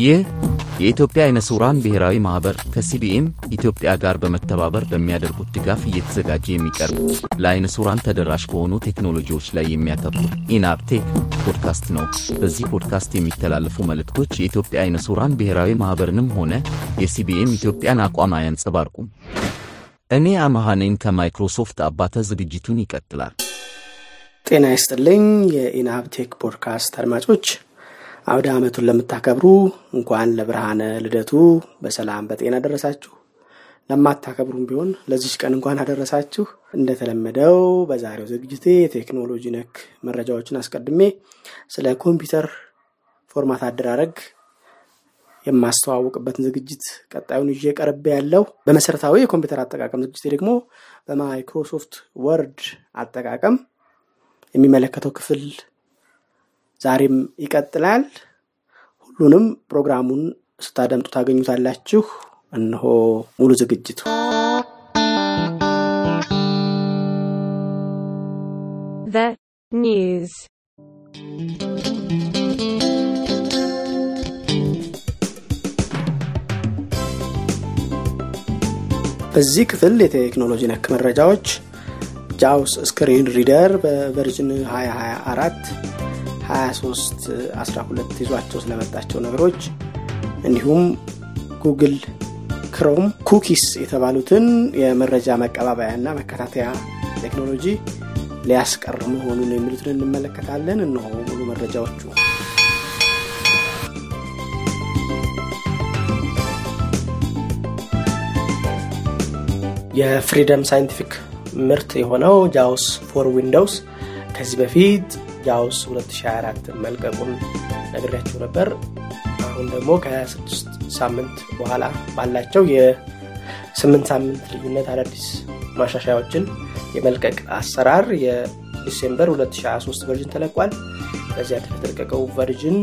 ይህ የኢትዮጵያ አይነ ስውራን ብሔራዊ ማኅበር ከ CBM ኢትዮጵያ ጋር በመተባበር በሚያደርጉት ድጋፍ እየተዘጋጀ የሚቀርብ ለአይነ ስውራን ተደራሽ በሆኑ ቴክኖሎጂዎች ላይ የሚያተኩር ኢንአፕቴክ ፖድካስት ነው። በዚህ ፖድካስት የሚተላለፉ መልእክቶች የኢትዮጵያ አይነ ስውራን ብሔራዊ ማኅበርንም ሆነ የ CBM ኢትዮጵያን አቋም አያንጸባርቁም። እኔ አመሃኔን ከማይክሮሶፍት አባተ ዝግጅቱን ይቀጥላል። ጤና ይስጥልኝ የኢንአፕቴክ ፖድካስት አድማጮች አውደ ዓመቱን ለምታከብሩ እንኳን ለብርሃነ ልደቱ በሰላም በጤና ደረሳችሁ። ለማታከብሩም ቢሆን ለዚች ቀን እንኳን አደረሳችሁ። እንደተለመደው በዛሬው ዝግጅቴ የቴክኖሎጂ ነክ መረጃዎችን አስቀድሜ ስለ ኮምፒውተር format አደራረግ የማስተዋውቅበትን ዝግጅት ቀጣዩን ይዤ ቀርቤ ያለው በመሰረታዊ የኮምፒውተር አጠቃቀም ዝግጅቴ ደግሞ በ Microsoft Word አጠቃቀም የሚመለከተው ክፍል ዛሬም ይቀጥላል። ሁሉንም ፕሮግራሙን ስታደምጡ ታገኙታላችሁ። እነሆ ሙሉ ዝግጅቱ። The news. በዚህ ክፍል የቴክኖሎጂ ነክ መረጃዎች JAWS screen reader በ version 2024 23 12 ይዟቸው ስለመጣቸው ነገሮች እንዲሁም Google Chrome cookies የተባሉትን የመረጃ መቀባበያ እና መከታተያ ቴክኖሎጂ ሊያስቀር መሆኑን የሚሉትን እንመለከታለን። እነሆ ሙሉ መረጃዎቹ። የ Freedom Scientific ምርት የሆነው JAWS for Windows ከዚህ በፊት JAWS 2024 መልቀቁን ነግሬያችሁ ነበር። አሁን ደግሞ ከስድስት ሳምንት በኋላ ባላቸው የስምንት ሳምንት ልዩነት አዳዲስ ማሻሻያዎችን የመልቀቅ አሰራር የ December 2023 version ተለቋል። አዲስ የተለቀቀው version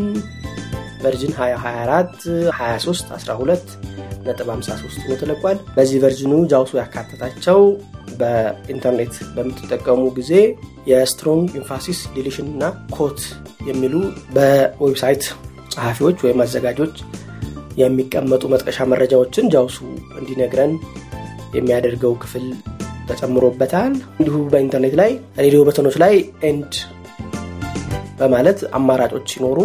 version 2024 23 12 ነጥብ 53 ሆኖ ተለቋል። በዚህ version ኑ JAWS ኡ ያካተታቸው በኢንተርኔት በምትጠቀሙ ጊዜ የ strong emphasis deletion እና quote የሚሉ በ website ጸሐፊዎች ወይም አዘጋጆች የሚቀመጡ መጥቀሻ መረጃዎችን JAWS ኡ እንዲነግረን የሚያደርገው ክፍል ተጨምሮበታል። እንዲሁ በኢንተርኔት ላይ radio button ኦች ላይ and በማለት አማራጮች ሲኖሩ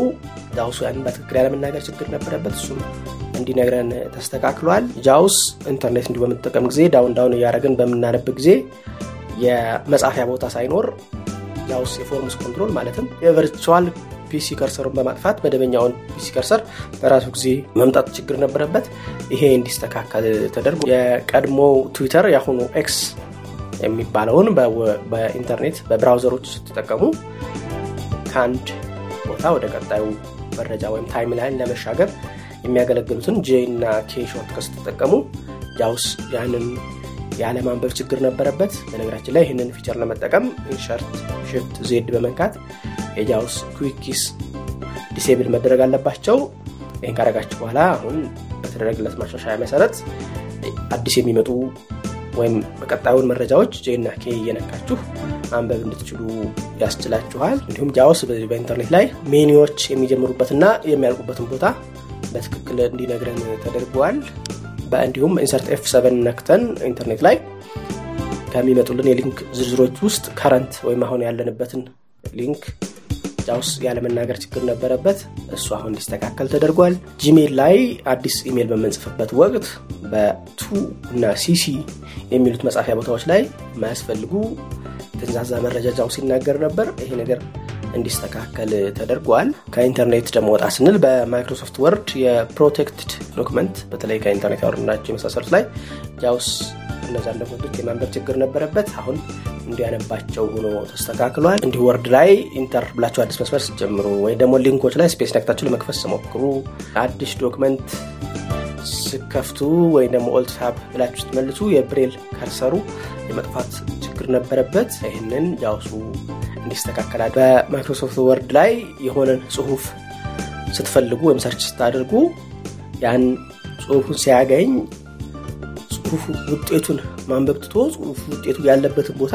JAWS ኡ ያንን በትክክል ያለመናገር ችግር ነበረበት። እሱም እንዲነግረን ተስተካክሏል። JAWS ኢንተርኔት እንዲሁ በምንጠቀም ጊዜ down down እያደረግን በምናነብ ጊዜ የመጻፊያ ቦታ ሳይኖር JAWS የ forms control ማለትም የ virtual PC cursor ኡን በማጥፋት መደበኛውን PC cursor በራሱ ጊዜ መምጣት ችግር ነበረበት። ይሄ እንዲስተካከል ተደርጎ የቀድሞው ትዊተር የአሁኑ X የሚባለውን በኢንተርኔት በ browser ኦች ስትጠቀሙ ከአንድ ቦታ ወደ ቀጣዩ መረጃ ወይም timeline ለመሻገር የሚያገለግሉትን J እና K short ስትጠቀሙ JAWS ያንን የአለማንበብ ችግር ነበረበት። በነገራችን ላይ ይህንን feature ለመጠቀም Insert Shift Z በመንካት የ JAWS quick keys disable መደረግ አለባቸው። ይህን ካረጋችሁ በኋላ አሁን በተደረገለት ማሻሻያ መሰረት አዲስ የሚመጡ ወይም በቀጣዩን መረጃዎች J እና K እየነካችሁ ማንበብ እንድትችሉ ያስችላችኋል። እንዲሁም JAWS በኢንተርኔት ላይ ሜኒዎች የሚጀምሩበትና የሚያልቁበትን ቦታ በትክክል እንዲነግረን ተደርገዋል። እንዲሁም Insert F seven ነክተን ኢንተርኔት ላይ ከሚመጡልን የ link ዝርዝሮች ውስጥ current ወይም አሁን ያለንበትን link JAWS ያለመናገር ችግር ነበረበት። እሱ አሁን እንዲስተካከል ተደርጓል። Gmail ላይ አዲስ ኢሜል በምንጽፍበት ወቅት በ To እና CC የሚሉት መጻፊያ ቦታዎች ላይ የማያስፈልጉ ተንዛዛ መረጃ JAWS ሲናገር ነበር። ይሄ ነገር እንዲስተካከል ተደርጓል። ከኢንተርኔት ደግሞ ወጣ ስንል በ Microsoft Word የ protected document በተለይ ከኢንተርኔት ያወረድናቸው የመሳሰሉት ላይ JAWS እነዛን document ኦች የማንበብ ችግር ነበረበት። አሁን እንዲያነባቸው ሆኖ ተስተካክሏል። እንዲሁ Word ላይ Enter ብላችሁ አዲስ መስመር ስትጀምሩ ወይ ደግሞ link ኦች ላይ space ነክታችሁ ለመክፈት ስትሞክሩ አዲስ document ስትከፍቱ ወይም ደግሞ Alt Tab ብላችሁ ስትመልሱ የብሬል cursor ኡ የመጥፋት ችግር ነበረበት። ይህንን JAWS እንዲስተካከላል። በ Microsoft Word ላይ የሆነን ጽሁፍ ስትፈልጉ ወይም search ስታደርጉ ያን ጽሁፉን ሲያገኝ ጽሁፉ ውጤቱን ማንበብ ትቶ ጽሁፉ ውጤቱ ያለበትን ቦታ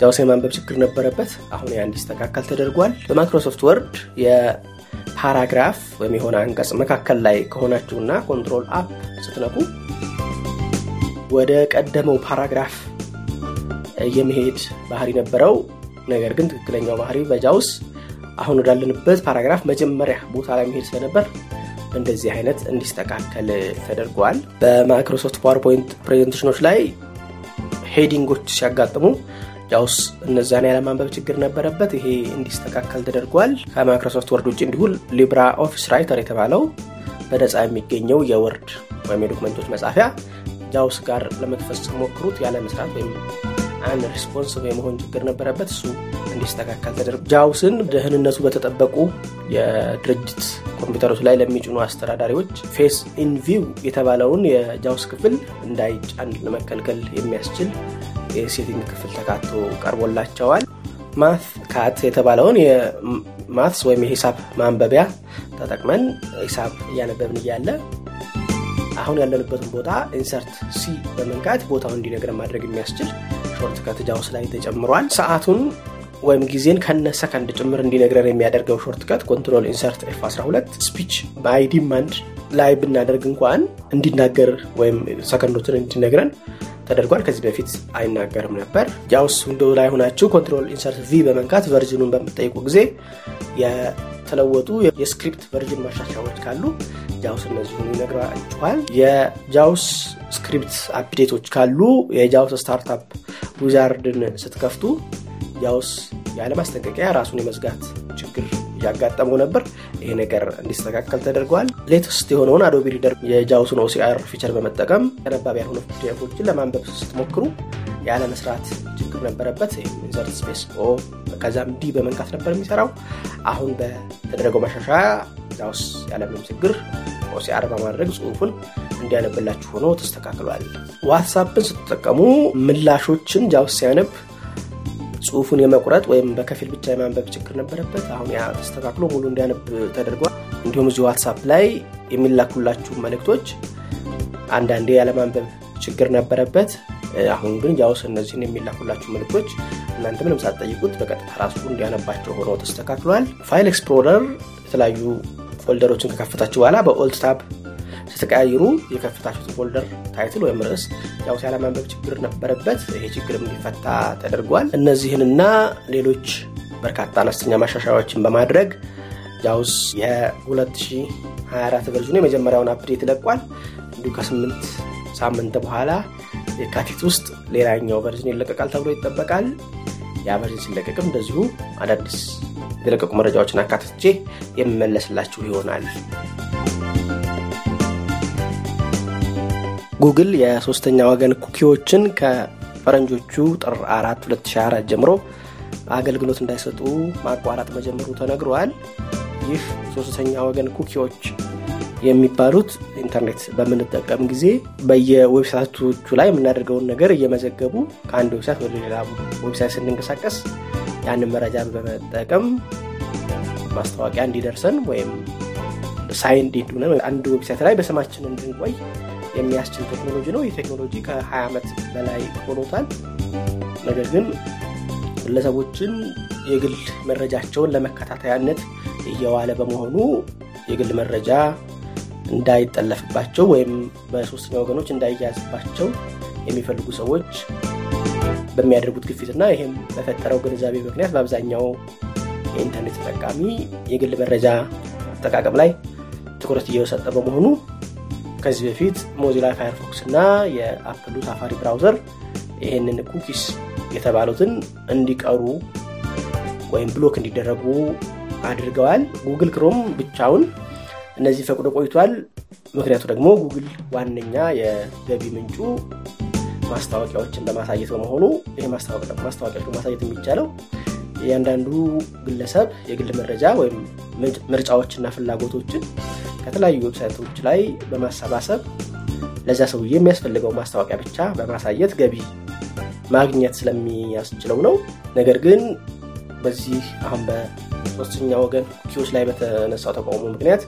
JAWS የማንበብ ችግር ነበረበት። አሁን ያ እንዲስተካከል ተደርጓል። በ Microsoft Word paragraph ወይም የሆነ አንቀጽ መካከል ላይ ከሆናችሁና Control Up ስትነኩ ወደ ቀደመው paragraph የመሄድ ባህሪ ነበረው። ነገር ግን ትክክለኛው ባህሪ በ JAWS አሁን ወዳለንበት paragraph መጀመሪያ ቦታ ላይ መሄድ ስለነበር እንደዚህ አይነት እንዲስተካከል ተደርጓል። በ Microsoft PowerPoint presentation ኦች ላይ heading ኦች ሲያጋጥሙ JAWS እነዛን ያለማንበብ ችግር ነበረበት። ይሄ እንዲስተካከል ተደርጓል። ከ Microsoft Word ውጭ እንዲሁ LibreOffice Writer የተባለው በነፃ የሚገኘው የ Word ወይም የ document ኦች መጻፊያ JAWS ጋር ለመክፈት ስትሞክሩት ያለ መስራት ወይም አንድ responsive የመሆን ችግር ነበረበት። እሱ እንዲስተካከል ተደርጎ JAWS ን ደህንነቱ በተጠበቁ የድርጅት ኮምፒውተሮች ላይ ለሚጭኑ አስተዳዳሪዎች Face in View የተባለውን የ JAWS ክፍል እንዳይጫን ለመከልከል የሚያስችል የ setting ክፍል ተካቶ ቀርቦላቸዋል። MathCAT የተባለውን የ maths ወይም የሂሳብ ማንበቢያ ተጠቅመን ሂሳብ እያነበብን እያለ አሁን ያለንበትን ቦታ Insert C በመንካት ቦታውን እንዲነግረን ማድረግ የሚያስችል shortcut JAWS ላይ ተጨምሯል። ሰዓቱን ወይም ጊዜን ከነ ሰከንድ ጭምር እንዲነግረን የሚያደርገው shortcut Control Insert F 12 Speech On Demand ላይ ብናደርግ እንኳን እንዲናገር ወይም ሰከንዶችን እንዲነግረን ተደርጓል። ከዚህ በፊት አይናገርም ነበር። JAWS window ላይ ሆናችሁ Control Insert V በመንካት version ኑን በምትጠይቁ ጊዜ የተለወጡ የ script version ማሻሻያዎች ካሉ JAWS እነዚሁን ይነግራችኋል። የ JAWS script update ኦች ካሉ የ JAWS Startup Wizard ን ስትከፍቱ JAWS ያለማስጠንቀቂያ ራሱን የመዝጋት ችግር እያጋጠመው ነበር። ይሄ ነገር እንዲስተካከል ተደርገዋል። latest የሆነውን Adobe Reader የ JAWS ን OCR feature በመጠቀም ተነባቢ ያልሆኑ PDF ኦችን ለማንበብ ስትሞክሩ ያለመስራት ችግር ነበረበት። Insert Space O ከዛም D በመንካት ነበር የሚሰራው። አሁን በተደረገው ማሻሻያ JAWS ያለምንም ችግር OCR በማድረግ ጽሁፉን እንዲያነብላችሁ ሆኖ ተስተካክሏል። WhatsApp ን ስትጠቀሙ ምላሾችን JAWS ሲያነብ ጽሁፉን የመቁረጥ ወይም በከፊል ብቻ የማንበብ ችግር ነበረበት። አሁን ያ ተስተካክሎ ሙሉ እንዲያነብ ተደርጓል። እንዲሁም እዚህ WhatsApp ላይ የሚላኩላችሁ መልእክቶች አንዳንዴ ያለማንበብ ችግር ነበረበት። አሁን ግን JAWS እነዚህን የሚላኩላችሁ መልእክቶች እናንተ ምንም ሳትጠይቁት በቀጥታ ራሱ እንዲያነባቸው ሆኖ ተስተካክሏል። File Explorer የተለያዩ folder ኦችን ከከፈታችሁ በኋላ በ Alt Tab ስትቀያይሩ የከፍታችሁት folder title ወይም ርዕስ JAWS ያለማንበብ ችግር ነበረበት። ይሄ ችግርም እንዲፈታ ተደርጓል። እነዚህንና ሌሎች በርካታ አነስተኛ ማሻሻያዎችን በማድረግ JAWS የ2024 version ኑ የመጀመሪያውን update ይለቋል። እንዲሁ ከስምንት ሳምንት በኋላ የካቲት ውስጥ ሌላኛው version ይለቀቃል ተብሎ ይጠበቃል። ያ version ሲለቀቅም እንደዚሁ አዳዲስ የተለቀቁ መረጃዎችን አካትቼ የምመለስላችሁ ይሆናል። ጉግል የሶስተኛ ወገን cookie ዎችን ከፈረንጆቹ ጥር 4 2024 ጀምሮ አገልግሎት እንዳይሰጡ ማቋረጥ መጀመሩ ተነግረዋል። ይህ ሶስተኛ ወገን cookie ዎች የሚባሉት ኢንተርኔት በምንጠቀም ጊዜ በየ website ኦቹ ላይ የምናደርገውን ነገር እየመዘገቡ ከአንድ website ወደ ሌላ website ስንንቀሳቀስ ያንን መረጃ በመጠቀም ማስታወቂያ እንዲደርሰን ወይም sign in ሆነን አንድ website ላይ በስማችን እንድንቆይ የሚያስችል ቴክኖሎጂ ነው። ይህ ቴክኖሎጂ ከ20 ዓመት በላይ ሆኖታል። ነገር ግን ግለሰቦችን የግል መረጃቸውን ለመከታተያነት እየዋለ በመሆኑ የግል መረጃ እንዳይጠለፍባቸው ወይም በሶስተኛ ወገኖች እንዳይያዝባቸው የሚፈልጉ ሰዎች በሚያደርጉት ግፊትና ይህም በፈጠረው ግንዛቤ ምክንያት በአብዛኛው የኢንተርኔት ተጠቃሚ የግል መረጃ አጠቃቀም ላይ ትኩረት እየሰጠ በመሆኑ ከዚህ በፊት ሞዚላ ፋየርፎክስ እና የአፕሉ ሳፋሪ browser ይህንን cookies የተባሉትን እንዲቀሩ ወይም block እንዲደረጉ አድርገዋል። ጉግል ክሮም ብቻውን እነዚህ ፈቅዶ ቆይቷል። ምክንያቱ ደግሞ ጉግል ዋነኛ የገቢ ምንጩ ማስታወቂያዎችን በማሳየት በመሆኑ ይህ ማስታወቂያዎች በማሳየት የሚቻለው እያንዳንዱ ግለሰብ የግል መረጃ ወይም ምርጫዎችና ፍላጎቶችን ከተለያዩ website ኦች ላይ በማሰባሰብ ለዛ ሰውዬ የሚያስፈልገው ማስታወቂያ ብቻ በማሳየት ገቢ ማግኘት ስለሚያስችለው ነው። ነገር ግን በዚህ አሁን በሶስተኛ ወገን cookie ዎች ላይ በተነሳው ተቃውሞ ምክንያት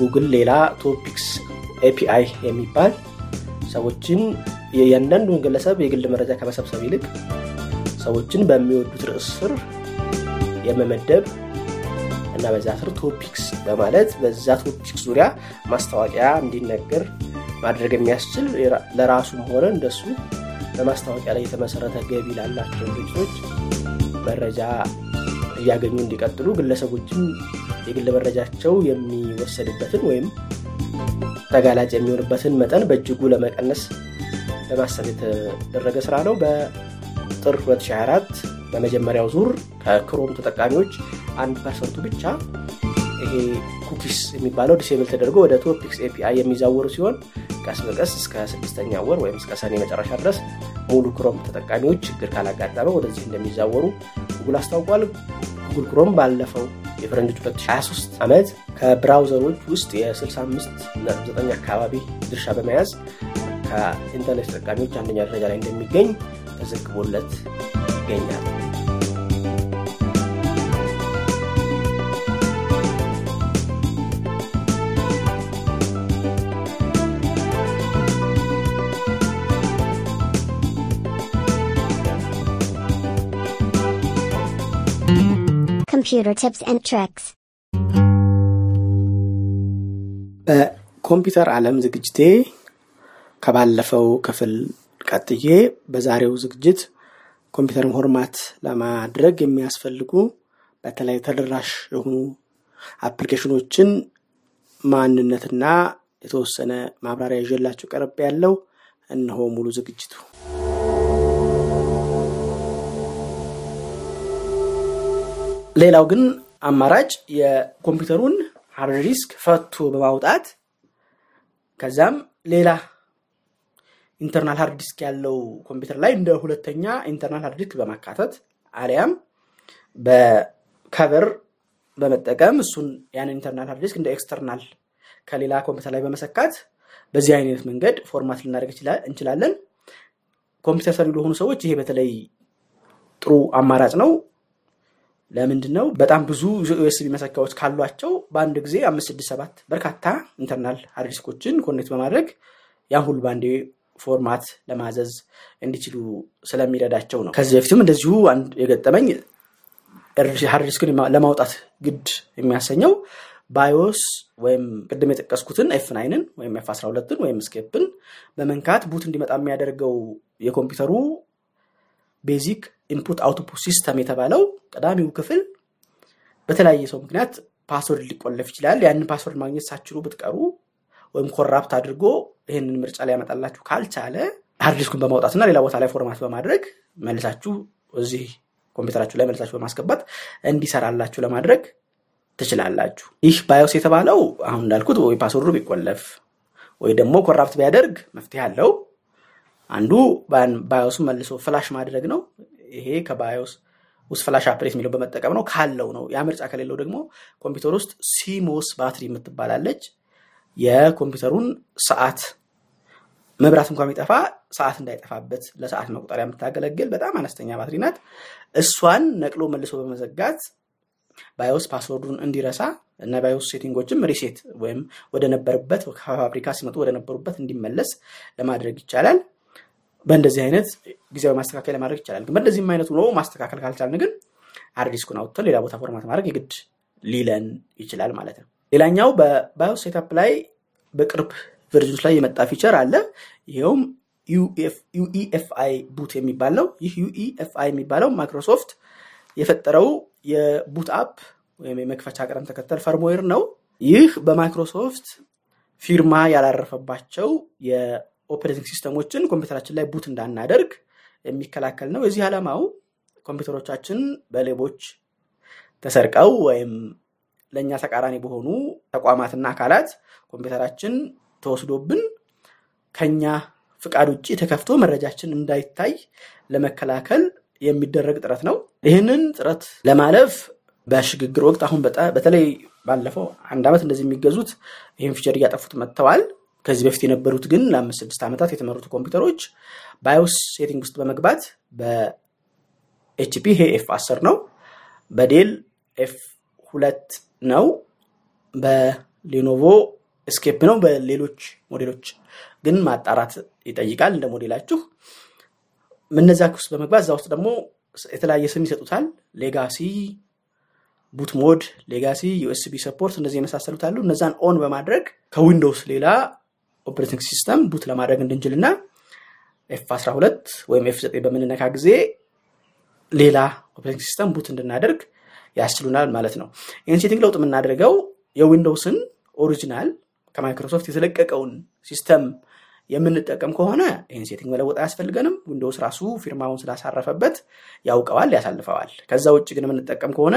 ጉግል ሌላ Topics API የሚባል ሰዎችን የእያንዳንዱን ግለሰብ የግል መረጃ ከመሰብሰብ ይልቅ ሰዎችን በሚወዱት ርዕስ ስር የመመደብ እና በዛ ስር ቶፒክስ በማለት በዛ ቶፒክስ ዙሪያ ማስታወቂያ እንዲነገር ማድረግ የሚያስችል ለራሱም ሆነ እንደሱ በማስታወቂያ ላይ የተመሰረተ ገቢ ላላቸው ድርጅቶች መረጃ እያገኙ እንዲቀጥሉ ግለሰቦችም የግል መረጃቸው የሚወሰድበትን ወይም ተጋላጭ የሚሆንበትን መጠን በእጅጉ ለመቀነስ ለማሰብ የተደረገ ስራ ነው። በጥር 2024 በመጀመሪያው ዙር ከክሮም ተጠቃሚዎች አንድ percent ኡ ብቻ ይሄ cookies የሚባለው disable ተደርጎ ወደ Topics API የሚዛወሩ ሲሆን ቀስ በቀስ እስከ ስድስተኛ ወር ወይም እስከ ሰኔ መጨረሻ ድረስ ሙሉ ክሮም ተጠቃሚዎች ችግር ካላጋጠመ ወደዚህ እንደሚዛወሩ ጉግል አስታውቋል። ጉግል ክሮም ባለፈው የፈረንጆች 2023 ዓመት ከብራውዘሮች ውስጥ የ65.9 አካባቢ ድርሻ በመያዝ ከኢንተርኔት ተጠቃሚዎች አንደኛ ደረጃ ላይ እንደሚገኝ ተዘግቦለት ይገኛል። Computer tips and tricks. በኮምፒውተር ዓለም ዝግጅቴ ከባለፈው ክፍል ቀጥዬ በዛሬው ዝግጅት ኮምፒውተርን format ለማድረግ የሚያስፈልጉ በተለይ ተደራሽ የሆኑ application ኦችን ማንነትና የተወሰነ ማብራሪያ ይዤላችሁ ቀረብ ያለው እነሆ ሙሉ ዝግጅቱ። ሌላው ግን አማራጭ የኮምፒውተሩን hard disk ፈቶ በማውጣት ከዛም ሌላ internal hard disk ያለው ኮምፒውተር ላይ እንደ ሁለተኛ internal hard disk በማካተት አሊያም በ cover በመጠቀም እሱን ያንን internal hard disk እንደ external ከሌላ ኮምፒውተር ላይ በመሰካት በዚህ አይነት መንገድ format ልናደርግ እንችላለን። ኮምፒውተር ሰሪ ለሆኑ ሰዎች ይሄ በተለይ ጥሩ አማራጭ ነው። ለምንድን ነው? በጣም ብዙ USB መሰኪያዎች ካሏቸው በአንድ ጊዜ አምስት ስድስት ሰባት በርካታ internal hard connect በማድረግ ያን ሁሉ በአንዴ format ለማዘዝ እንዲችሉ ስለሚረዳቸው ነው። ከዚህ በፊትም እንደዚሁ አንድ የገጠመኝ hard ለማውጣት ግድ የሚያሰኘው BIOS ወይም ቅድም የጠቀስኩትን F nine ን ወይም F 12ን ወይም escape ን በመንካት boot እንዲመጣ የሚያደርገው የኮምፒውተሩ basic input output system የተባለው ቀዳሚው ክፍል በተለያየ ሰው ምክንያት password ሊቆለፍ ይችላል። ያንን password ማግኘት ሳትችሉ ብትቀሩ ወይም corrupt አድርጎ ይህንን ምርጫ ሊያመጣላችሁ ካልቻለ hard disk ኡን በማውጣትና ሌላ ቦታ ላይ format በማድረግ መልሳችሁ እዚህ ኮምፒውተራችሁ ላይ መልሳችሁ በማስገባት እንዲሰራላችሁ ለማድረግ ትችላላችሁ። ይህ BIOS የተባለው አሁን እንዳልኩት ወይ password ኡ ቢቆለፍ ወይ ደግሞ corrupt ቢያደርግ መፍትሄ አለው። አንዱ BIOS ኡን መልሶ flash ማድረግ ነው። ይሄ ከ BIOS ውስጥ flash update የሚለው በመጠቀም ነው ካለው ነው። ያ ምርጫ ከሌለው ደግሞ ኮምፒውተር ውስጥ CMOS ባትሪ የምትባል አለች የኮምፒውተሩን ሰዓት መብራት እንኳን የሚጠፋ ሰዓት እንዳይጠፋበት ለሰዓት መቁጠሪያ የምታገለግል በጣም አነስተኛ ባትሪ ናት። እሷን ነቅሎ መልሶ በመዘጋት BIOS password ኡን እንዲረሳ እና BIOS setting ኦችም reset ወይም ወደ ከፋብሪካ ሲመጡ ወደ ነበሩበት እንዲመለስ ለማድረግ ይቻላል። በእንደዚህ አይነት ጊዜያዊ ማስተካከል ለማድረግ ይቻላል። ግን በእንደዚህም አይነት ሆኖ ማስተካከል ካልቻልን ግን hard disk ኡን አውጥተን ሌላ ቦታ format ማድረግ የግድ ሊለን ይችላል ማለት ነው። ሌላኛው በ BIOS setup ላይ በቅርብ version ኦች ላይ የመጣ feature አለ። ይኸውም UEFI boot የሚባል ነው። ይህ UEFI የሚባለው ማይክሮሶፍት የፈጠረው የ boot up ወይም የመክፈቻ ቅደም ተከተል firmware ነው። ይህ በማይክሮሶፍት ፊርማ ያላረፈባቸው የ operating system ኦችን ኮምፒውተራችን ላይ boot እንዳናደርግ የሚከላከል ነው። የዚህ ዓላማው ኮምፒውተሮቻችን በሌቦች ተሰርቀው ወይም ለእኛ ተቃራኒ በሆኑ ተቋማትና አካላት ኮምፒውተራችን ተወስዶብን ከኛ ፍቃድ ውጭ ተከፍቶ መረጃችን እንዳይታይ ለመከላከል የሚደረግ ጥረት ነው። ይህንን ጥረት ለማለፍ በሽግግር ወቅት አሁን በተለይ ባለፈው አንድ ዓመት እንደዚህ የሚገዙት ይህን feature እያጠፉት መጥተዋል። ከዚህ በፊት የነበሩት ግን ለአምስት ስድስት ዓመታት የተመረቱት ኮምፒውተሮች BIOS setting ውስጥ በመግባት በ HP ይሄ F አስር ነው፣ በዴል F ሁለት ነው፣ በሌኖቮ escape ነው። በሌሎች ሞዴሎች ግን ማጣራት ይጠይቃል እንደ ሞዴላችሁ። እነዚያ ውስጥ በመግባት እዛ ውስጥ ደግሞ የተለያየ ስም ይሰጡታል። legacy፣ boot mode፣ legacy፣ USB support እነዚህ የመሳሰሉት አሉ። እነዛን on በማድረግ ከዊንዶውስ ሌላ operating system boot ለማድረግ እንድንችልና F 12 ወይም F 9 በምንነካ ጊዜ ሌላ operating system boot እንድናደርግ ያስችሉናል ማለት ነው። setting ለውጥ የምናደርገው የ Windows ን original ከ Microsoft የተለቀቀውን system የምንጠቀም ከሆነ ይህን setting መለወጥ አያስፈልገንም። Windows ራሱ ፊርማውን ስላሳረፈበት ያውቀዋል፣ ያሳልፈዋል። ከዛ ውጭ ግን የምንጠቀም ከሆነ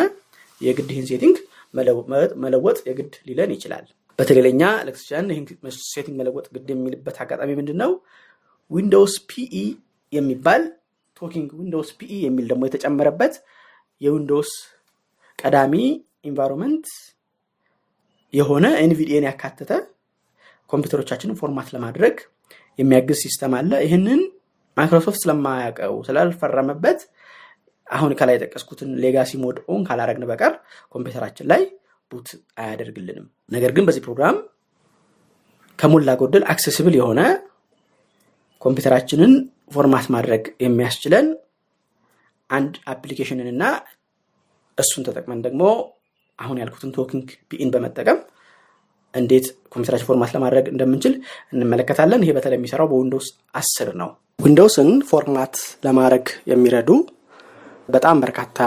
የግድ ይህን setting መለወጥ የግድ ሊለን ይችላል። በተለይ ለኛ ይህን setting መለወጥ ግድ የሚልበት አጋጣሚ ምንድን ነው? Windows PE የሚባል talking Windows PE የሚል ደግሞ የተጨመረበት የ Windows ቀዳሚ environment የሆነ NVDA ን ያካተተ ኮምፒውተሮቻችንን format ለማድረግ የሚያግዝ system አለ። ይህንን ማይክሮሶፍት ስለማያውቀው ስላልፈረመበት አሁን ከላይ የጠቀስኩትን legacy mode on ካላረግን በቀር ኮምፒውተራችን ላይ boot አያደርግልንም። ነገር ግን በዚህ ፕሮግራም ከሞላ ጎደል accessible የሆነ ኮምፒውተራችንን format ማድረግ የሚያስችለን አንድ application ን እና እሱን ተጠቅመን ደግሞ አሁን ያልኩትን ቶኪንግ ፒኢን በመጠቀም እንዴት ኮምፒውተራችን format ለማድረግ እንደምንችል እንመለከታለን። ይሄ በተለይ የሚሰራው በ Windows አስር ነው። Windows ን format ለማድረግ የሚረዱ በጣም በርካታ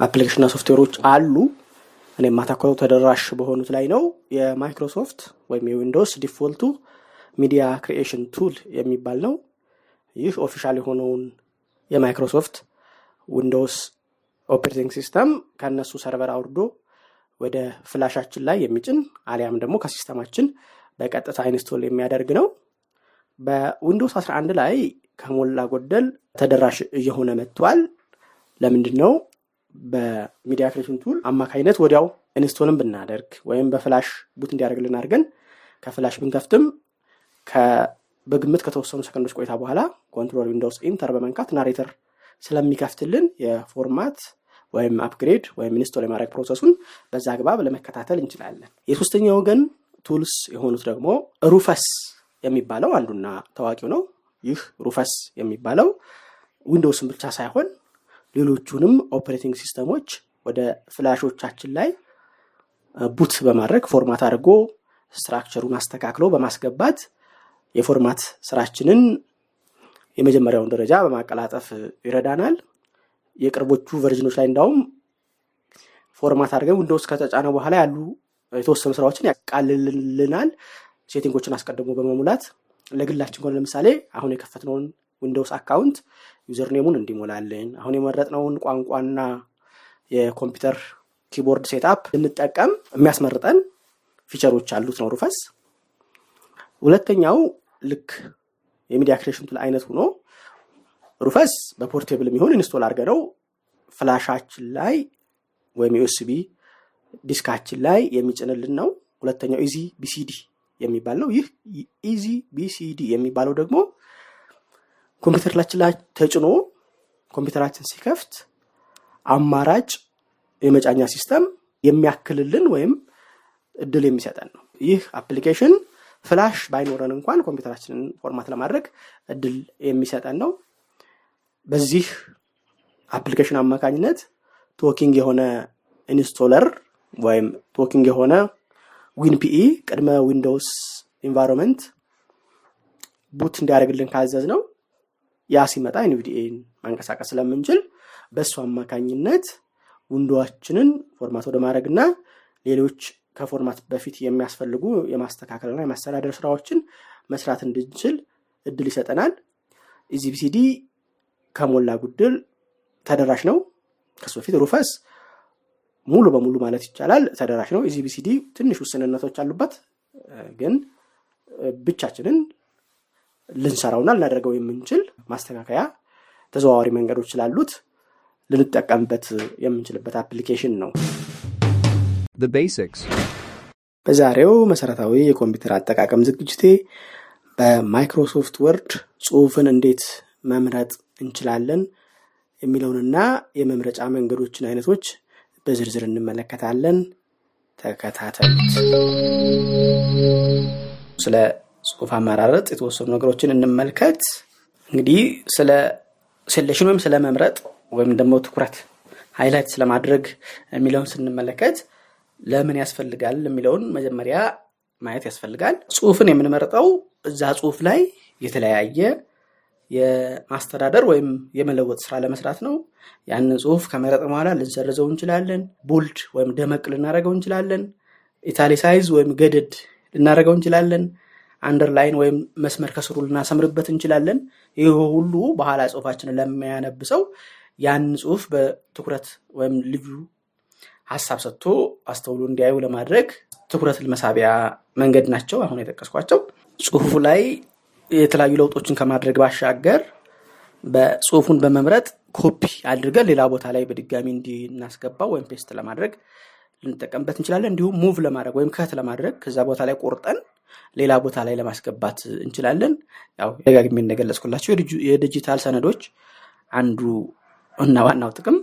application ና software ኦች አሉ። እኔ የማተኮረው ተደራሽ በሆኑት ላይ ነው። የማይክሮሶፍት ወይም የ Windows default ኡ Media Creation Tool የሚባል ነው። ይህ official የሆነውን የ Microsoft Windows operating system ከእነሱ server አውርዶ ወደ flash ኣችን ላይ የሚጭን አሊያም ደግሞ ከ system ኣችን በቀጥታ install የሚያደርግ ነው። በ Windows 11 ላይ ከሞላ ጎደል ተደራሽ እየሆነ መጥቷል። ለምንድን ነው? በ Media Creation Tool አማካኝነት ወዲያው install ን ብናደርግ ወይም በ flash boot እንዲያደርግልን አድርገን ከ flash ብንከፍትም በግምት ከተወሰኑ ሰከንዶች ቆይታ በኋላ Control Windows Enter በመንካት Narrator ስለሚከፍትልን የ format ወይም upgrade ወይም install የማድረግ process ኡን በዛ አግባብ ለመከታተል እንችላለን። የሶስተኛ ወገን tools የሆኑት ደግሞ Rufus የሚባለው አንዱና ታዋቂው ነው። ይህ Rufus የሚባለው Windows ን ብቻ ሳይሆን ሌሎቹንም operating system ኦች ወደ flash ኦቻችን ላይ boot በማድረግ format አድርጎ structure ኡን አስተካክሎ በማስገባት የ format ስራችንን የመጀመሪያውን ደረጃ በማቀላጠፍ ይረዳናል። የቅርቦቹ version ኦች ላይ እንዳውም format አድርገን Windows ከተጫነ በኋላ ያሉ የተወሰኑ ስራዎችን ያቃልልልናል። setting ኦችን አስቀድሞ በመሙላት ለግላችን ከሆነ ለምሳሌ አሁን የከፈትነውን Windows account username ኡን እንዲሞላልን አሁን የመረጥነውን ቋንቋና የኮምፒውተር keyboard setup እንጠቀም የሚያስመርጠን feature ኦች አሉት ነው Rufus። ሁለተኛው ልክ የ Media Creation Tool አይነት ሆኖ Rufus በ portable የሚሆን install አድርገ ነው flash ኣችን ላይ ወይም USB disk ኣችን ላይ የሚጭንልን ነው። ሁለተኛው EasyBCD የሚባል ነው። ይህ EasyBCD የሚባለው ደግሞ ኮምፒውተራችን ላይ ተጭኖ ኮምፒውተራችን ሲከፍት አማራጭ የመጫኛ system የሚያክልልን ወይም እድል የሚሰጠን ነው። ይህ application flash ባይኖረን እንኳን ኮምፒውተራችንን format ለማድረግ እድል የሚሰጠን ነው። በዚህ application አማካኝነት talking የሆነ installer ወይም talking የሆነ WinPE ቅድመ Windows environment boot እንዲያደርግልን ካዘዝነው ያ ሲመጣ NVDA ን ማንቀሳቀስ ስለምንችል በእሱ አማካኝነት Windows ኣችንን format ወደ ማድረግ እና ሌሎች ከ format በፊት የሚያስፈልጉ የማስተካከልና የማስተዳደር ስራዎችን መስራት እንድንችል እድል ይሰጠናል። EasyBCD ከሞላ ጎደል ተደራሽ ነው። ከሱ በፊት Rufus ሙሉ በሙሉ ማለት ይቻላል ተደራሽ ነው። EasyBCD ትንሽ ውስንነቶች አሉበት፣ ግን ብቻችንን ልንሰራውና ልናደርገው የምንችል ማስተካከያ ተዘዋዋሪ መንገዶች ስላሉት ልንጠቀምበት የምንችልበት application ነው። The basics. በዛሬው መሰረታዊ የኮምፒውተር አጠቃቀም ዝግጅቴ በ Microsoft Word ጽሁፍን እንዴት መምረጥ እንችላለን የሚለውንና የመምረጫ መንገዶችን አይነቶች በዝርዝር እንመለከታለን። ተከታተሉት። ስለ ጽሁፍ አመራረጥ የተወሰኑ ነገሮችን እንመልከት። እንግዲህ ስለ selection ወይም ስለ መምረጥ ወይም ደግሞ ትኩረት highlight ስለማድረግ የሚለውን ስንመለከት ለምን ያስፈልጋል የሚለውን መጀመሪያ ማየት ያስፈልጋል። ጽሁፍን የምንመርጠው እዛ ጽሁፍ ላይ የተለያየ የማስተዳደር ወይም የመለወጥ ስራ ለመስራት ነው። ያንን ጽሁፍ ከመረጥ በኋላ ልንሰርዘው እንችላለን። bold ወይም ደመቅ ልናደርገው እንችላለን። italicize ወይም ገደድ ልናደርገው እንችላለን። underline ወይም መስመር ከስሩ ልናሰምርበት እንችላለን። ይህ ሁሉ በኋላ ጽሁፋችንን ለሚያነብ ሰው ያንን ጽሁፍ በትኩረት ወይም ልዩ ሀሳብ ሰጥቶ አስተውሎ እንዲያዩ ለማድረግ ትኩረት መሳቢያ መንገድ ናቸው አሁን የጠቀስኳቸው። ጽሁፉ ላይ የተለያዩ ለውጦችን ከማድረግ ባሻገር ጽሁፉን በመምረጥ ኮፒ አድርገን ሌላ ቦታ ላይ በድጋሚ እንድናስገባው ወይም paste ለማድረግ ልንጠቀምበት እንችላለን። እንዲሁም move ለማድረግ ወይም cut ለማድረግ ከዛ ቦታ ላይ ቆርጠን ሌላ ቦታ ላይ ለማስገባት እንችላለን። ያው ደጋግሜ እንደገለጽኩላቸው የዲጂታል ሰነዶች አንዱ እና ዋናው ጥቅም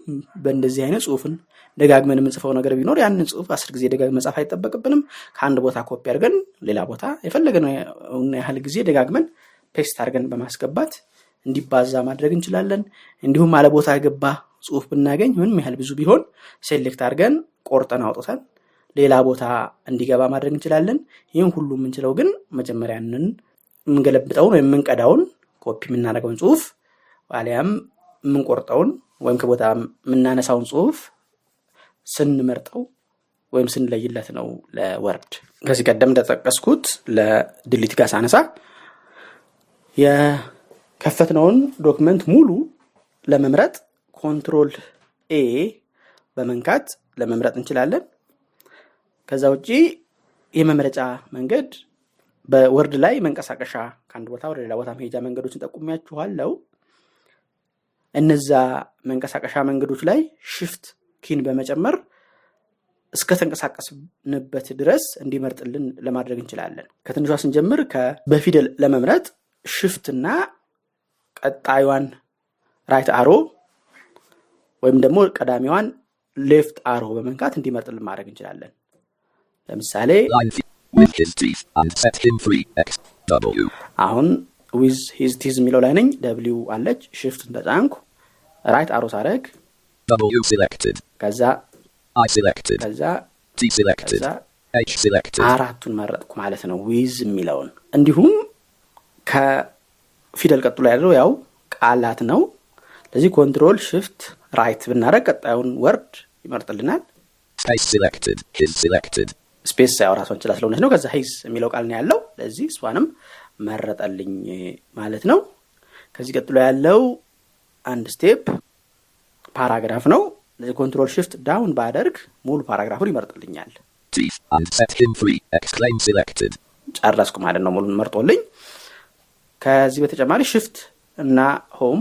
በእንደዚህ አይነት ጽሁፍን ደጋግመን የምንጽፈው ነገር ቢኖር ያንን ጽሁፍ አስር ጊዜ ደጋግመን መጻፍ አይጠበቅብንም። ከአንድ ቦታ ኮፒ አድርገን ሌላ ቦታ የፈለግነውን ያህል ጊዜ ደጋግመን paste አድርገን በማስገባት እንዲባዛ ማድረግ እንችላለን። እንዲሁም ያለ ቦታ የገባ ጽሁፍ ብናገኝ ምንም ያህል ብዙ ቢሆን select አድርገን ቆርጠን አውጥተን ሌላ ቦታ እንዲገባ ማድረግ እንችላለን። ይህም ሁሉ የምንችለው ግን መጀመሪያ የምንገለብጠውን ወይም የምንቀዳውን ኮፒ የምናደርገውን ጽሁፍ ዋሊያም የምንቆርጠውን ወይም ከቦታ የምናነሳውን ጽሁፍ ስንመርጠው ወይም ስንለይለት ነው ለ Word። ከዚህ ቀደም እንደጠቀስኩት ከ delete ጋር ሳነሳ የከፈትነውን document ሙሉ ለመምረጥ Control A በመንካት ለመምረጥ እንችላለን። ከዛ ውጭ የመምረጫ መንገድ በ Word ላይ መንቀሳቀሻ ከአንድ ቦታ ወደ ሌላ ቦታ መሄጃ መንገዶችን ጠቁሚያችኋለው። እነዛ መንቀሳቀሻ መንገዶች ላይ Shift key ን በመጨመር እስከተንቀሳቀስንበት ድረስ እንዲመርጥልን ለማድረግ እንችላለን። ከትንሿ ስንጀምር በፊደል ለመምረጥ Shift እና ቀጣዩዋን right arrow ወይም ደግሞ ቀዳሚዋን left arrow በመንካት እንዲመርጥልን ማድረግ እንችላለን። ለምሳሌ አሁን ዊዝ ሂዝ ቲዝ የሚለው ላይ ነኝ። W አለች። Shift ተጫንኩ። right arrow ሳረግ W selected. ከዛ I selected. ከዛ T selected. ከዛ H selected. አራቱን መረጥኩ ማለት ነው። ዊዝ የሚለውን እንዲሁም ከፊደል ቀጥሎ ያለው ያው ቃላት ነው። ስለዚህ Control Shift right ብናደርግ ቀጣዩን word ይመርጥልናል።. His selected. Space ያው ራሷን ችላ ስለሆነች ነው። ከዛ his የሚለው ቃል ነው ያለው። ለዚህ እሷንም መረጠልኝ ማለት ነው። ከዚህ ቀጥሎ ያለው አንድ step paragraph ነው። ለዚህ Control Shift down ባደርግ ሙሉ paragraph ኡን ይመርጥልኛል።. ጨረስኩ ማለት ነው። ሙሉን መርጦልኝ። ከዚህ በተጨማሪ Shift እና Home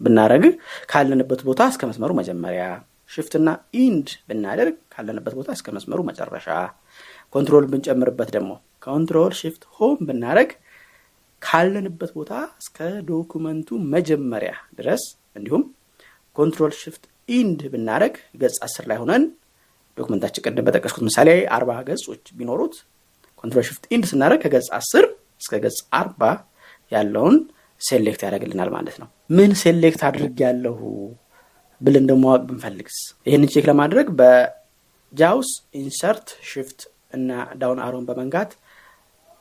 ብናደርግ ካለንበት ቦታ እስከ መስመሩ መጀመሪያ፣ Shift እና End ብናደርግ ካለንበት ቦታ እስከ መስመሩ መጨረሻ፣ Control ብንጨምርበት ደግሞ Control Shift Home ብናደርግ ካለንበት ቦታ እስከ document ኡ መጀመሪያ ድረስ እንዲሁም Control Shift End ብናደርግ ገጽ አስር ላይ ሆነን document ኣችን ቅድም በጠቀስኩት ምሳሌ አርባ ገጾች ቢኖሩት Control Shift End ስናደርግ ከገጽ አስር እስከ ገጽ አርባ ያለውን select ያደርግልናል ማለት ነው። ምን select አድርጌያለሁ ብለን ደግሞ ማወቅ ብንፈልግስ ይህንን check ለማድረግ በ JAWS Insert Shift እና ዳውን አሮን በመንካት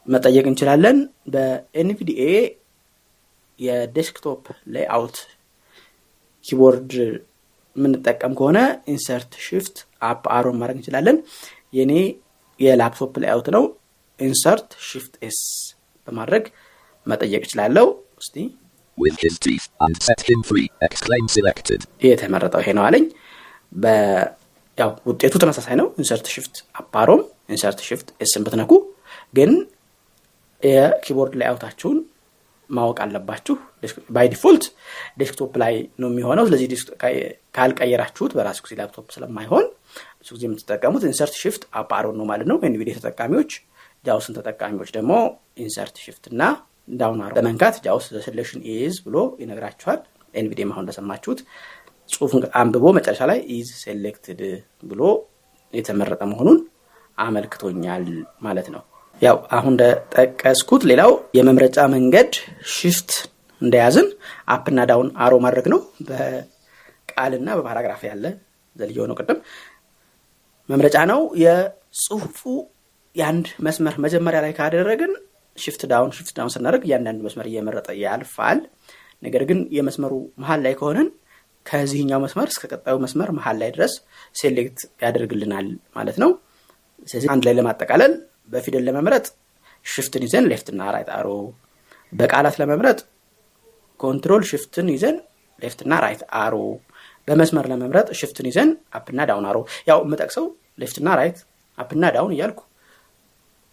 መጠየቅ እንችላለን። በ NVDA የ desktop layout keyboard የምንጠቀም ከሆነ Insert Shift up arrow ን ማድረግ እንችላለን። የኔ የ laptop layout ነው። Insert Shift S በማድረግ መጠየቅ እችላለሁ። እስቲ With his teeth and set him free. Exclaim selected. የተመረጠው ይሄ ነው አለኝ። ያው ውጤቱ ተመሳሳይ ነው። Insert Shift up arrow ም Insert Shift S ን ብትነኩ ግን የ keyboard layout ኣችሁን ማወቅ አለባችሁ። By default desktop ላይ ነው የሚሆነው። ስለዚህ ካልቀየራችሁት በራሱ ጊዜ ላፕቶፕ ስለማይሆን ብዙ ጊዜ የምትጠቀሙት Insert Shift up arrow ን ነው ማለት ነው። NVDA ተጠቃሚዎች፣ JAWS ን ተጠቃሚዎች ደግሞ Insert Shift እና down arrow JAWS selection is ብሎ ይነግራችኋል። NVDA ም አሁን እንደሰማችሁት ጽሁፉን አንብቦ መጨረሻ ላይ is selected ብሎ የተመረጠ መሆኑን አመልክቶኛል ማለት ነው። ያው አሁን እንደጠቀስኩት ሌላው የመምረጫ መንገድ Shift እንደያዝን up ና down arrow ማድረግ ነው። በቃልና በ paragraph ያለ ዘልየው ነው ቅድም መምረጫ ነው። የጽሁፉ የአንድ መስመር መጀመሪያ ላይ ካደረግን Shift down Shift down ስናደርግ እያንዳንዱ መስመር እየመረጠ ያልፋል። ነገር ግን የመስመሩ መሀል ላይ ከሆንን ከዚህኛው መስመር እስከ ቀጣዩ መስመር መሀል ላይ ድረስ select ያደርግልናል ማለት ነው። ስለዚህ አንድ ላይ ለማጠቃለል በፊደል ለመምረጥ Shift ን ይዘን left ና right arrow፣ በቃላት ለመምረጥ Control Shift ን ይዘን left ና right arrow፣ በመስመር ለመምረጥ Shift ን ይዘን up ና down arrow። ያው የምጠቅሰው left ና right up ና down እያልኩ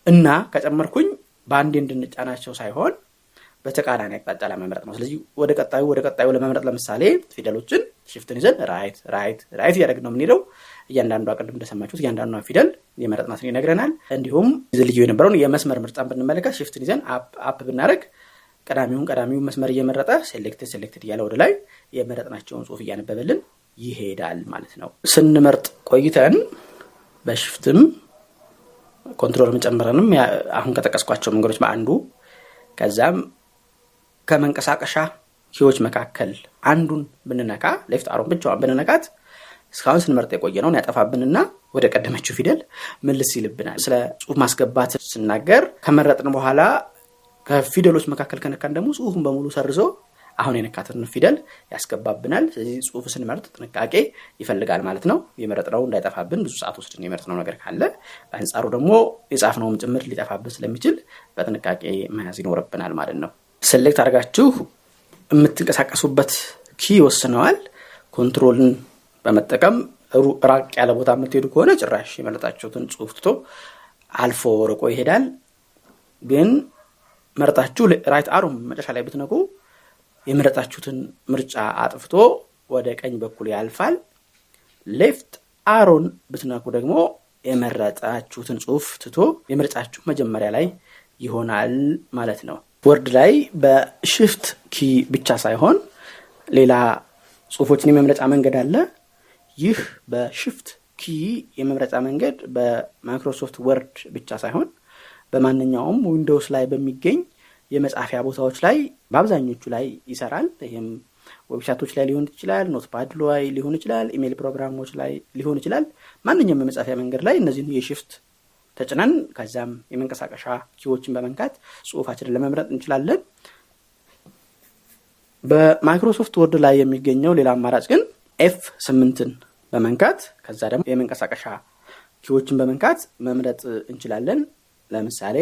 እና ከጨመርኩኝ በአንዴ እንድንጫናቸው ሳይሆን በተቃራኒ አቅጣጫ ለመምረጥ ነው። ስለዚህ ወደ ቀጣዩ ወደ ቀጣዩ ለመምረጥ ለምሳሌ ፊደሎችን Shift ን ይዘን right right right እያደረግን ነው የምንሄደው። እያንዳንዷ ቅድም እንደሰማችሁት እያንዳንዷ ፊደል የመረጥናትን ይነግረናል። እንዲሁም ልዩ የነበረውን የመስመር ምርጫን ብንመለከት Shift ን ይዘን up ብናደርግ ቀዳሚውን ቀዳሚውን መስመር እየመረጠ selected selected እያለ ወደ ላይ የመረጥናቸውን ጽሁፍ እያነበበልን ይሄዳል ማለት ነው። ስንመርጥ ቆይተን በ Shift ም Control ጨምረንም አሁን ከጠቀስኳቸው መንገዶች በአንዱ ከዛም ከመንቀሳቀሻ ኪዎች መካከል አንዱን ብንነካ ሌፍት አሮን ብቻዋን ብንነካት እስካሁን ስንመርጥ የቆየነውን ያጠፋብንና ወደ ቀደመችው ፊደል ምልስ ይልብናል። ስለ ጽሁፍ ማስገባት ስናገር ከመረጥን በኋላ ከፊደሎች መካከል ከነካን ደግሞ ጽሁፉን በሙሉ ሰርዞ አሁን የነካትን ፊደል ያስገባብናል። ስለዚህ ጽሁፍ ስንመርጥ ጥንቃቄ ይፈልጋል ማለት ነው። የመረጥነው እንዳይጠፋብን ብዙ ሰዓት ወስድን የመረጥነው ነገር ካለ በአንጻሩ ደግሞ የጻፍነውም ጭምር ሊጠፋብን ስለሚችል በጥንቃቄ መያዝ ይኖርብናል ማለት ነው። select አድርጋችሁ የምትንቀሳቀሱበት key ይወስነዋል። control ን በመጠቀም ራቅ ያለ ቦታ የምትሄዱ ከሆነ ጭራሽ የመረጣችሁትን ጽሁፍ ትቶ አልፎ ርቆ ይሄዳል። ግን መርጣችሁ right arrow ም መጨረሻ ላይ ብትነኩ የመረጣችሁትን ምርጫ አጥፍቶ ወደ ቀኝ በኩል ያልፋል። left arrow ን ብትነኩ ደግሞ የመረጣችሁትን ጽሁፍ ትቶ የምርጫችሁ መጀመሪያ ላይ ይሆናል ማለት ነው። Word ላይ በ shift key ብቻ ሳይሆን ሌላ ጽሁፎችን የመምረጫ መንገድ አለ። ይህ በ shift key የመምረጫ መንገድ በ Microsoft Word ብቻ ሳይሆን በማንኛውም Windows ላይ በሚገኝ የመጻፊያ ቦታዎች ላይ በአብዛኞቹ ላይ ይሰራል። ይህም ዌብሳይቶች ላይ ሊሆን ይችላል፣ Notepad ላይ ሊሆን ይችላል፣ ኢሜይል ፕሮግራሞች ላይ ሊሆን ይችላል። ማንኛውም የመጻፊያ መንገድ ላይ እነዚህን የ shift ተጭነን ከዚያም የመንቀሳቀሻ key ዎችን በመንካት ጽሁፋችንን ለመምረጥ እንችላለን። በ Microsoft Word ላይ የሚገኘው ሌላ አማራጭ ግን F ስምንትን በመንካት ከዛ ደግሞ የመንቀሳቀሻ key ዎችን በመንካት መምረጥ እንችላለን። ለምሳሌ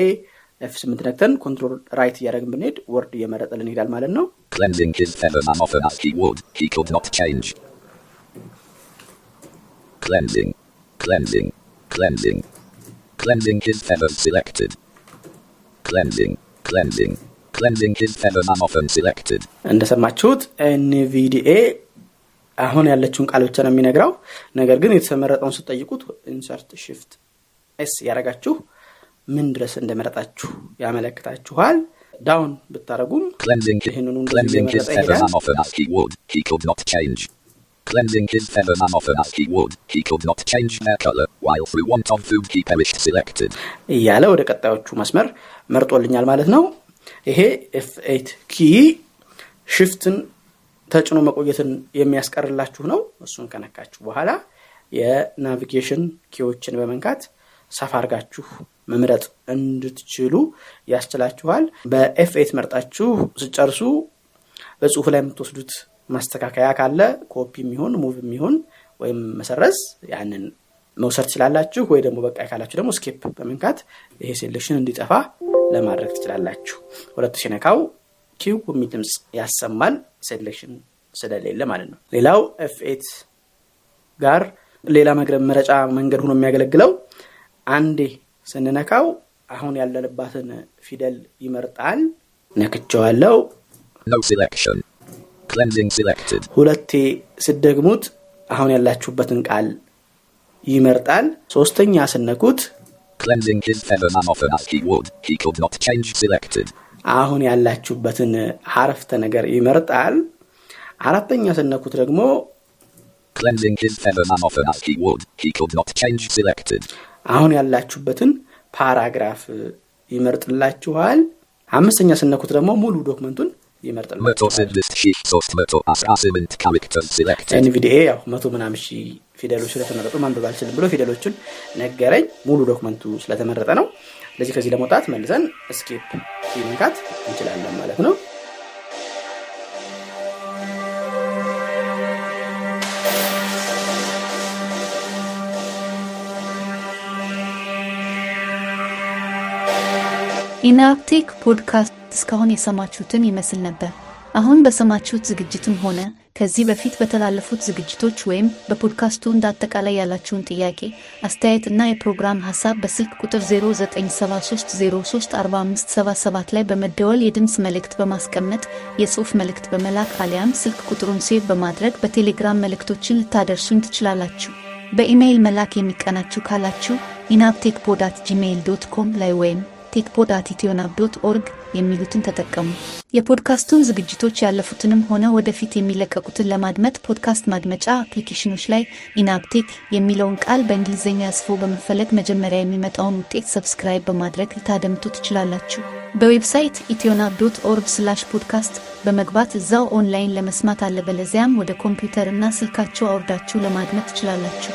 F ስምንት ነክተን control right እያደረግን ብንሄድ word እየመረጠልን ይሄዳል ማለት ነው።. እንደሰማችሁት NVDA አሁን ያለችውን ቃል ብቻ ነው የሚነግረው። ነገር ግን የተመረጠውን ስትጠይቁት ኢንሰርት ሽፍት ኤስ ያደረጋችሁ ምን ድረስ እንደመረጣችሁ ያመለክታችኋል። ዳውን ብታደረጉም Cleansing, ይህንኑ እንደዚህ cleansing his feathers and often as. He keyword. He could not change their color, while through want of food he perished selected. እያለ ወደ ቀጣዮቹ መስመር መርጦልኛል ማለት ነው። ይሄ ኤፍ ኤት ኪ ሽፍትን ተጭኖ መቆየትን የሚያስቀርላችሁ ነው። እሱን ከነካችሁ በኋላ የ navigation key ዎችን በመንካት ሰፋ አድርጋችሁ መምረጥ እንድትችሉ ያስችላችኋል። በ F eight መርጣችሁ ስትጨርሱ በጽሁፍ ላይ የምትወስዱት ማስተካከያ ካለ ኮፒ የሚሆን move የሚሆን ወይም መሰረዝ ያንን መውሰድ ትችላላችሁ። ወይ ደግሞ በቃ ካላችሁ ደግሞ escape በመንካት ይሄ selection እንዲጠፋ ለማድረግ ትችላላችሁ። ሁለቱ ሲነካው ኪው የሚል ድምፅ ያሰማል፣ selection ስለሌለ ማለት ነው። ሌላው F eight ጋር ሌላ መረጫ መንገድ ሆኖ የሚያገለግለው አንዴ ስንነካው አሁን ያለንባትን ፊደል ይመርጣል። ነክቸዋለው።. ሁለቴ ስትደግሙት አሁን ያላችሁበትን ቃል ይመርጣል። ሶስተኛ ስትነኩት አሁን ያላችሁበትን አረፍተ ነገር ይመርጣል። አራተኛ ስትነኩት ደግሞ. አሁን ያላችሁበትን paragraph ይመርጥላችኋል። አምስተኛ ስትነኩት ደግሞ ሙሉ document ኡን ይመርጥላችኋል።. NVDA ያው መቶ ምናምን ሺህ ፊደሎች ስለተመረጡ ማንበብ አልችልም ብሎ ፊደሎቹን ነገረኝ። ሙሉ document ኡ ስለተመረጠ ነው። ስለዚህ ከዚህ ለመውጣት መልሰን escape መንካት እንችላለን ማለት ነው። ኢናብ ቴክ ፖድካስት እስካሁን የሰማችሁትን ይመስል ነበር። አሁን በሰማችሁት ዝግጅትም ሆነ ከዚህ በፊት በተላለፉት ዝግጅቶች ወይም በፖድካስቱ እንደ አጠቃላይ ያላችሁን ጥያቄ፣ አስተያየት እና የፕሮግራም ሀሳብ በስልክ ቁጥር 0973034577 ላይ በመደወል የድምፅ መልእክት በማስቀመጥ የጽሑፍ መልእክት በመላክ አሊያም ስልክ ቁጥሩን save በማድረግ በቴሌግራም መልእክቶችን ልታደርሱን ትችላላችሁ። በኢሜይል መላክ የሚቀናችሁ ካላችሁ ኢናብ ቴክ pod at Gmail dot com ላይ ወይም techpod at ኢትዮናብ dot org የሚሉትን ተጠቀሙ። የፖድካስቱን ዝግጅቶች ያለፉትንም ሆነ ወደፊት የሚለቀቁትን ለማድመጥ ፖድካስት ማድመጫ application ኦች ላይ ኢናብ ቴክ የሚለውን ቃል በእንግሊዝኛ ጽፎ በመፈለግ መጀመሪያ የሚመጣውን ውጤት subscribe በማድረግ ልታደምጡ ትችላላችሁ። በዌብሳይት ኢትዮናብ dot org slash podcast በመግባት እዛው ኦንላይን ለመስማት አለበለዚያም ወደ ኮምፒውተር እና ስልካችሁ አውርዳችሁ ለማድመጥ ትችላላችሁ።